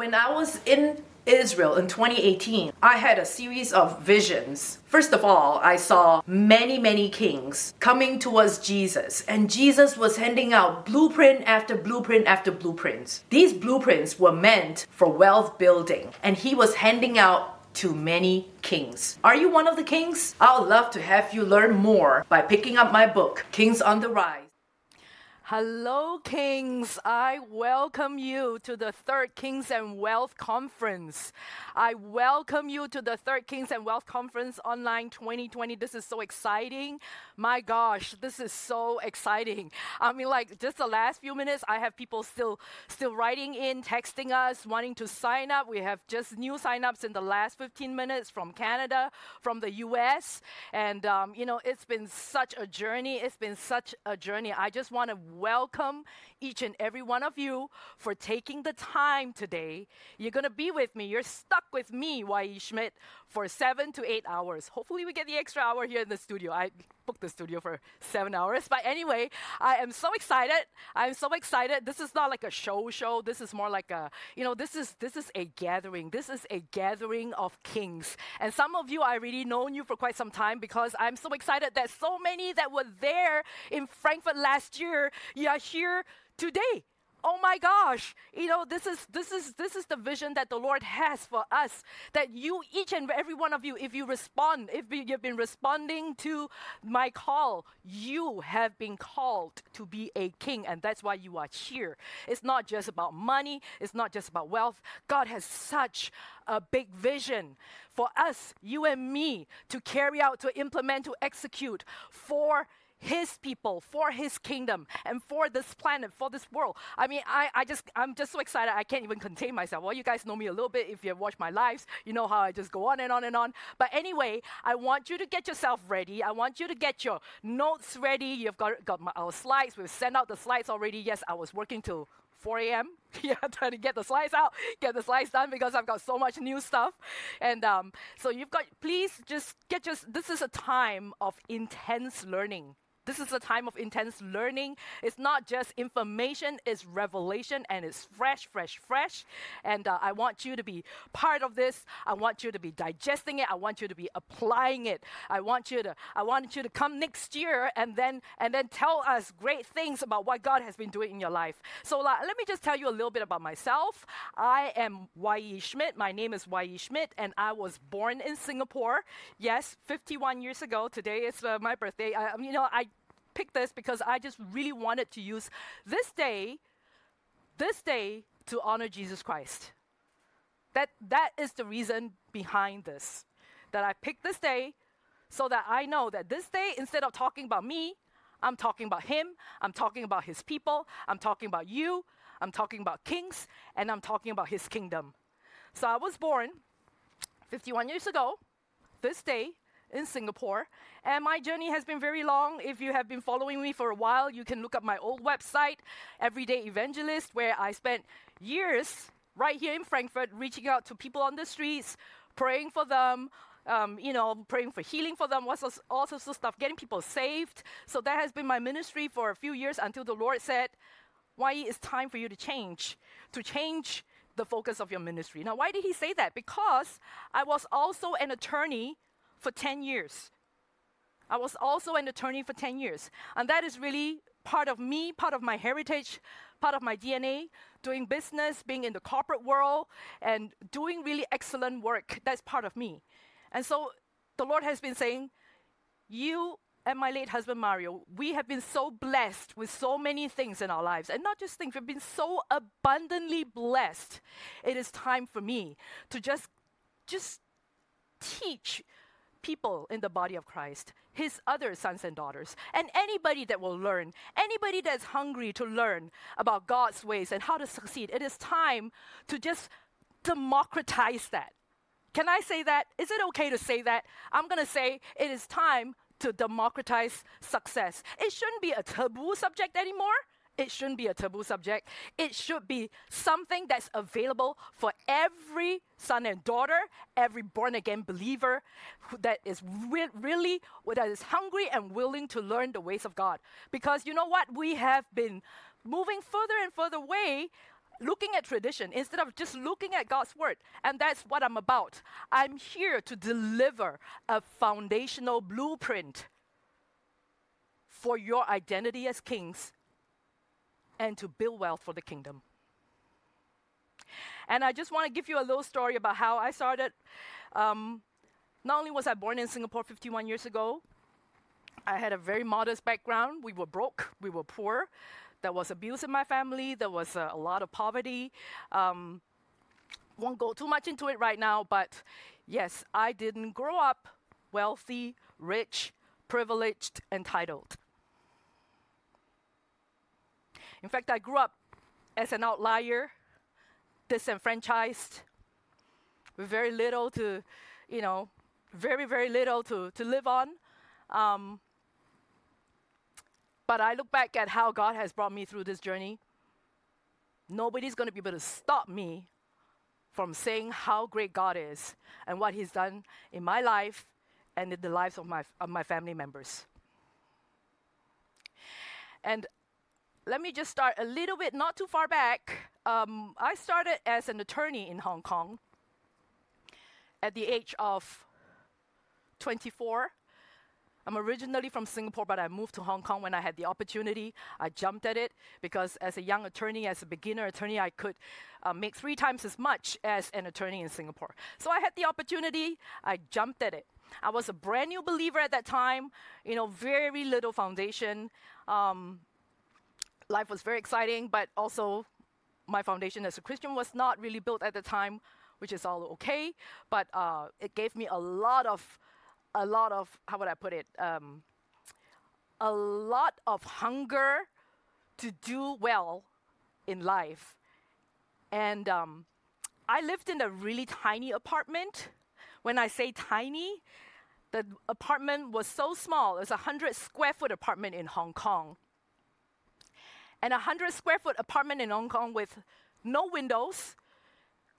When I was in Israel in 2018, I had a series of visions. First of all, I saw many, many kings coming towards Jesus, and Jesus was handing out blueprint after blueprint after blueprints. These blueprints were meant for wealth building, and he was handing out to many kings. Are you one of the kings? I would love to have you learn more by picking up my book, Kings on the Rise. Hello, Kings. I welcome you to the third Kings and Wealth Conference. I welcome you to the third Kings and Wealth Conference online 2020. This is so exciting. My gosh, this is so exciting. I mean, like just the last few minutes, I have people still still writing in, texting us, wanting to sign up. We have just new signups in the last 15 minutes from Canada, from the US, and um, you know, it's been such a journey. It's been such a journey. I just want to welcome each and every one of you for taking the time today. You're going to be with me. You're stuck with me, Y.E. Schmidt, for seven to eight hours. Hopefully, we get the extra hour here in the studio. I booked the studio for seven hours. But anyway, I am so excited. I'm so excited. This is not like a show show. This is more like a, you know, this is this is a gathering. This is a gathering of kings. And some of you I already known you for quite some time because I'm so excited that so many that were there in Frankfurt last year, you are here today oh my gosh you know this is this is this is the vision that the lord has for us that you each and every one of you if you respond if you've been responding to my call you have been called to be a king and that's why you are here. It's not just about money it's not just about wealth. God has such a big vision for us you and me to carry out to implement to execute for his people, for his kingdom, and for this planet, for this world. I mean, I, I just, I'm just so excited. I can't even contain myself. Well, you guys know me a little bit. If you've watched my lives, you know how I just go on and on and on. But anyway, I want you to get yourself ready. I want you to get your notes ready. You've got, got my, our slides. We've sent out the slides already. Yes, I was working till 4 a.m. yeah, trying to get the slides out, get the slides done because I've got so much new stuff. And um, so you've got, please just get just, this is a time of intense learning. This is a time of intense learning. It's not just information, it's revelation and it's fresh, fresh, fresh. And uh, I want you to be part of this. I want you to be digesting it. I want you to be applying it. I want you to I want you to come next year and then and then tell us great things about what God has been doing in your life. So uh, let me just tell you a little bit about myself. I am Y.E. Schmidt. My name is Y.E. Schmidt and I was born in Singapore. Yes, 51 years ago. Today is uh, my birthday. I, you know, I picked this because I just really wanted to use this day, this day to honor Jesus Christ. That, that is the reason behind this. That I picked this day so that I know that this day, instead of talking about me, I'm talking about Him, I'm talking about His people, I'm talking about you, I'm talking about kings, and I'm talking about His kingdom. So I was born 51 years ago, this day, in Singapore. And my journey has been very long. If you have been following me for a while, you can look up my old website, Everyday Evangelist, where I spent years right here in Frankfurt reaching out to people on the streets, praying for them. Um, you know, praying for healing for them, all sorts, of stuff, getting people saved. So that has been my ministry for a few years until the Lord said, Why it's time for you to change, to change the focus of your ministry. Now, why did he say that? Because I was also an attorney for 10 years. I was also an attorney for 10 years. And that is really part of me, part of my heritage, part of my DNA, doing business, being in the corporate world, and doing really excellent work. That's part of me. And so the Lord has been saying, You and my late husband Mario, we have been so blessed with so many things in our lives. And not just things, we've been so abundantly blessed. It is time for me to just just teach people in the body of Christ, his other sons and daughters, and anybody that will learn, anybody that's hungry to learn about God's ways and how to succeed. It is time to just democratize that. Can I say that? Is it okay to say that? I'm going to say it is time to democratize success. It shouldn't be a taboo subject anymore it shouldn't be a taboo subject. It should be something that's available for every son and daughter, every born again believer that is re- really that is hungry and willing to learn the ways of God. Because you know what? We have been moving further and further away looking at tradition instead of just looking at God's word. And that's what I'm about. I'm here to deliver a foundational blueprint for your identity as kings and to build wealth for the kingdom. And I just want to give you a little story about how I started. Um, not only was I born in Singapore 51 years ago, I had a very modest background. We were broke, we were poor. There was abuse in my family, there was a, lot of poverty. Um, won't go too much into it right now, but yes, I didn't grow up wealthy, rich, privileged, entitled. In fact, I grew up as an outlier, disenfranchised, with very little to, you know, very, very little to, to live on. Um, but I look back at how God has brought me through this journey. Nobody's going to be able to stop me from saying how great God is and what He's done in my life and in the lives of my, of my family members. And let me just start a little bit, not too far back. Um, I started as an attorney in Hong Kong at the age of 24. I'm originally from Singapore, but I moved to Hong Kong when I had the opportunity. I jumped at it because, as a young attorney, as a beginner attorney, I could uh, make three times as much as an attorney in Singapore. So I had the opportunity, I jumped at it. I was a brand new believer at that time, you know, very little foundation. Um, life was very exciting, but also my foundation as a Christian was not really built at the time, which is all okay. But uh, it gave me a lot of, a lot of, how would I put it? Um, a lot of hunger to do well in life. And um, I lived in a really tiny apartment. When I say tiny, the apartment was so small. It was a 100 square foot apartment in Hong Kong and a 100 square foot apartment in Hong Kong with no windows,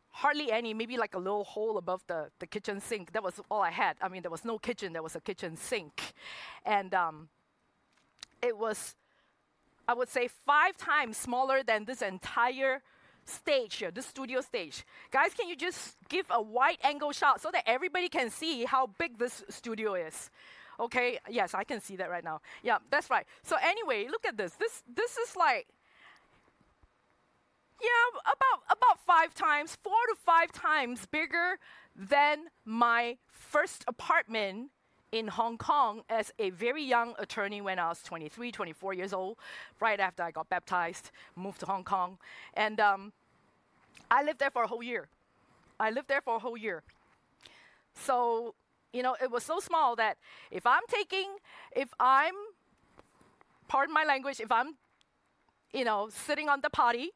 hardly any, maybe like a little hole above the, the kitchen sink. That was all I had. I mean, there was no kitchen, there was a kitchen sink. And um, it was, I would say, five times smaller than this entire stage here, this studio stage. Guys, can you just give a wide angle shot so that everybody can see how big this studio is? Okay, yes, I can see that right now. Yeah, that's right. So anyway, look at this. This this is like yeah, about about five times, four to five times bigger than my first apartment in Hong Kong as a very young attorney when I was 23, 24 years old, right after I got baptized, moved to Hong Kong. And um, I lived there for a whole year. I lived there for a whole year. So you know, it was so small that if I'm taking, if I'm, pardon my language, if I'm, you know, sitting on the potty,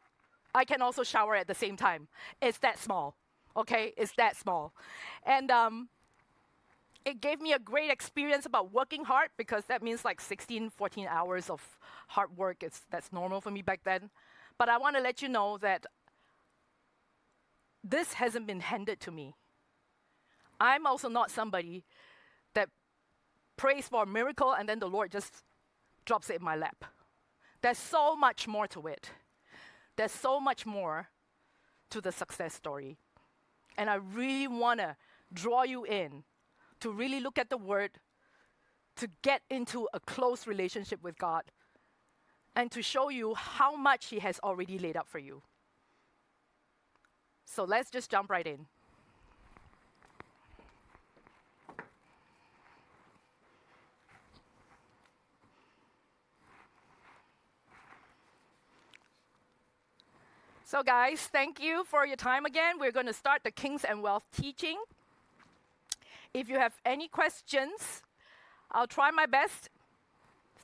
I can also shower at the same time. It's that small, okay? It's that small. And um, it gave me a great experience about working hard because that means like 16, 14 hours of hard work. It's, that's normal for me back then. But I want to let you know that this hasn't been handed to me. I'm also not somebody that prays for a miracle and then the Lord just drops it in my lap. There's so much more to it. There's so much more to the success story. And I really want to draw you in to really look at the Word, to get into a close relationship with God, and to show you how much He has already laid up for you. So let's just jump right in. So, guys, thank you for your time again. We're going to start the Kings and Wealth teaching. If you have any questions, I'll try my best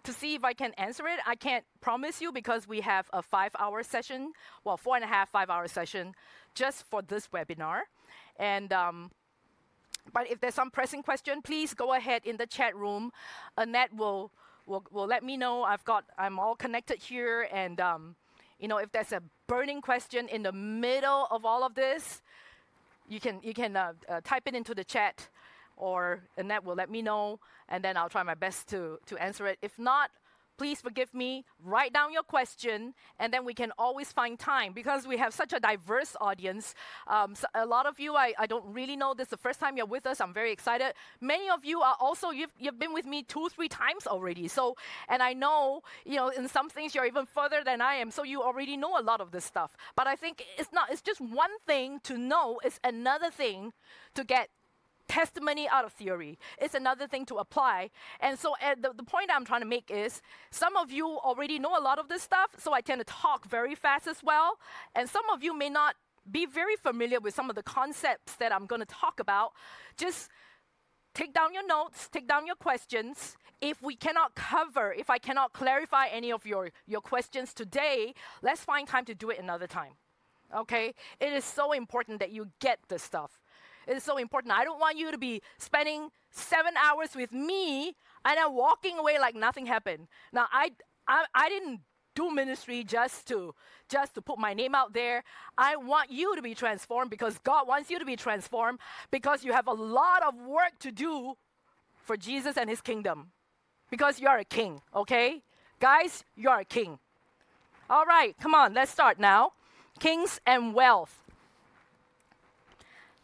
to see if I can answer it. I can't promise you because we have a five hour session, well, four and a half, five hour session just for this webinar. And, um, but if there's some pressing question, please go ahead in the chat room. Annette will, will, will let me know. I've got, I'm all connected here. And, um, you know, if there's a burning question in the middle of all of this, you can, you can uh, uh, type it into the chat or Annette will let me know, and then I'll try my best to, to answer it. If not, please forgive me. Write down your question, and then we can always find time because we have such a diverse audience. Um, so a lot of you, I, I don't really know this. is The first time you're with us, I'm very excited. Many of you are also you've you've been with me two, three times already. So, and I know you know in some things you're even further than I am. So you already know a lot of this stuff. But I think it's not. It's just one thing to know. It's another thing to get testimony out of theory. It's another thing to apply. And so uh, the, the point I'm trying to make is some of you already know a lot of this stuff, so I tend to talk very fast as well. And some of you may not be very familiar with some of the concepts that I'm going to talk about. Just take down your notes, take down your questions. If we cannot cover, if I cannot clarify any of your, your questions today, let's find time to do it another time. Okay? It is so important that you get this stuff. It is so important. I don't want you to be spending seven hours with me and then walking away like nothing happened. Now, I, I, I didn't do ministry just to just to put my name out there. I want you to be transformed because God wants you to be transformed because you have a lot of work to do for Jesus and his kingdom. Because you're a king, okay? Guys, you're a king. All right, come on, let's start now. Kings and wealth.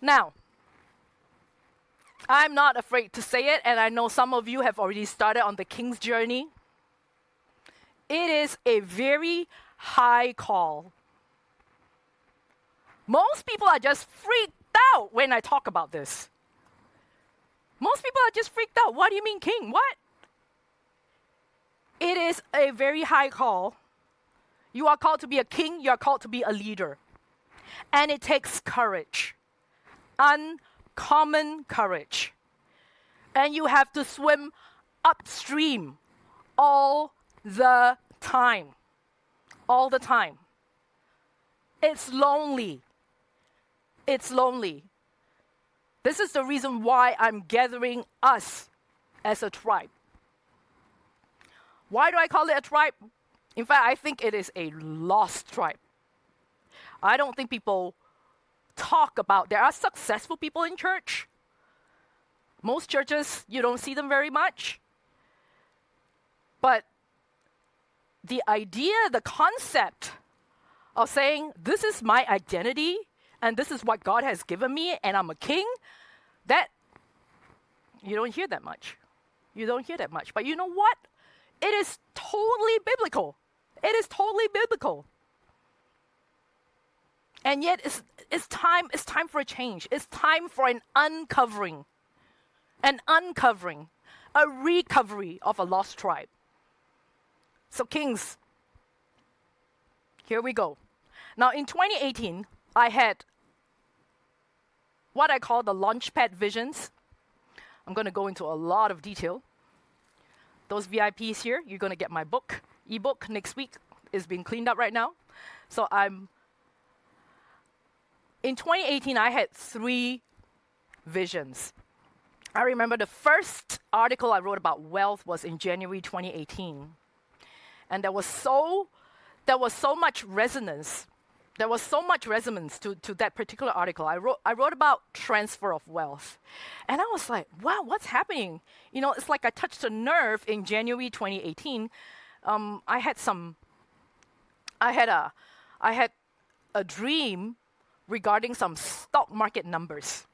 Now, I'm not afraid to say it, and I know some of you have already started on the king's journey. It is a very high call. Most people are just freaked out when I talk about this. Most people are just freaked out. What do you mean, king? What? It is a very high call. You are called to be a king, you are called to be a leader. And it takes courage. Un common courage. And you have to swim upstream all the time. All the time. It's lonely. It's lonely. This is the reason why I'm gathering us as a tribe. Why do I call it a tribe? In fact, I think it is a lost tribe. I don't think people talk about. There are successful people in church. Most churches, you don't see them very much. But the idea, the concept of saying, this is my identity and this is what God has given me and I'm a king, that you don't hear that much. You don't hear that much. But you know what? It is totally biblical. It is totally biblical. And yet it's, it's time it's time for a change. It's time for an uncovering. An uncovering, a recovery of a lost tribe. So kings here we go. Now in 2018, I had what I call the launchpad visions. I'm going to go into a lot of detail. Those VIPs here, you're going to get my book, ebook next week is being cleaned up right now. So I'm in 2018, I had three visions. I remember the first article I wrote about wealth was in January 2018. And there was so there was so much resonance. There was so much resonance to, to that particular article. I wrote I wrote about transfer of wealth. And I was like, wow, what's happening? You know, it's like I touched a nerve in January 2018. Um, I had some I had a I had a dream regarding some stock market numbers.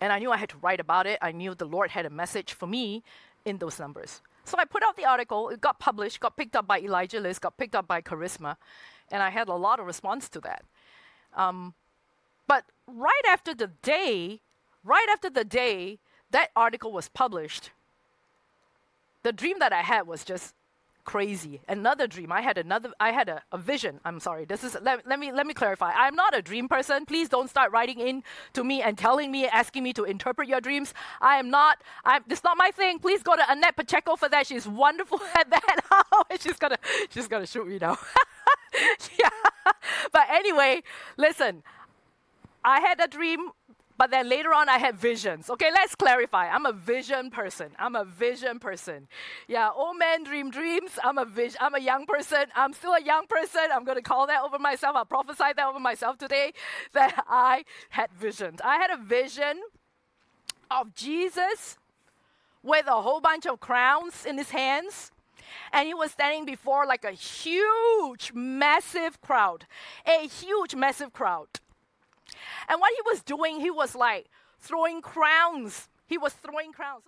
And I knew I had to write about it. I knew the Lord had a message for me in those numbers. So I put out the article. It got published, got picked up by Elijah List, got picked up by Charisma, and I had a lot of response to that. Um, but right after the day, right after the day that article was published, the dream that I had was just crazy. Another dream. I had another. I had a, a vision. I'm sorry. This is. Let, let me let me clarify. I'm not a dream person. Please don't start writing in to me and telling me, asking me to interpret your dreams. I am not. I'm. It's not my thing. Please go to Annette Pacheco for that. She's wonderful at that. Oh, she's gonna. She's gonna shoot me now. yeah. But anyway, listen. I had a dream but then later on, I had visions. Okay, let's clarify. I'm a vision person. I'm a vision person. Yeah, old man dream dreams. I'm a vision. I'm a young person. I'm still a young person. I'm going to call that over myself. I'll prophesy that over myself today that I had visions. I had a vision of Jesus with a whole bunch of crowns in his hands. And he was standing before like a huge, massive crowd. A huge, massive crowd. And what he was doing, he was like throwing crowns. He was throwing crowns.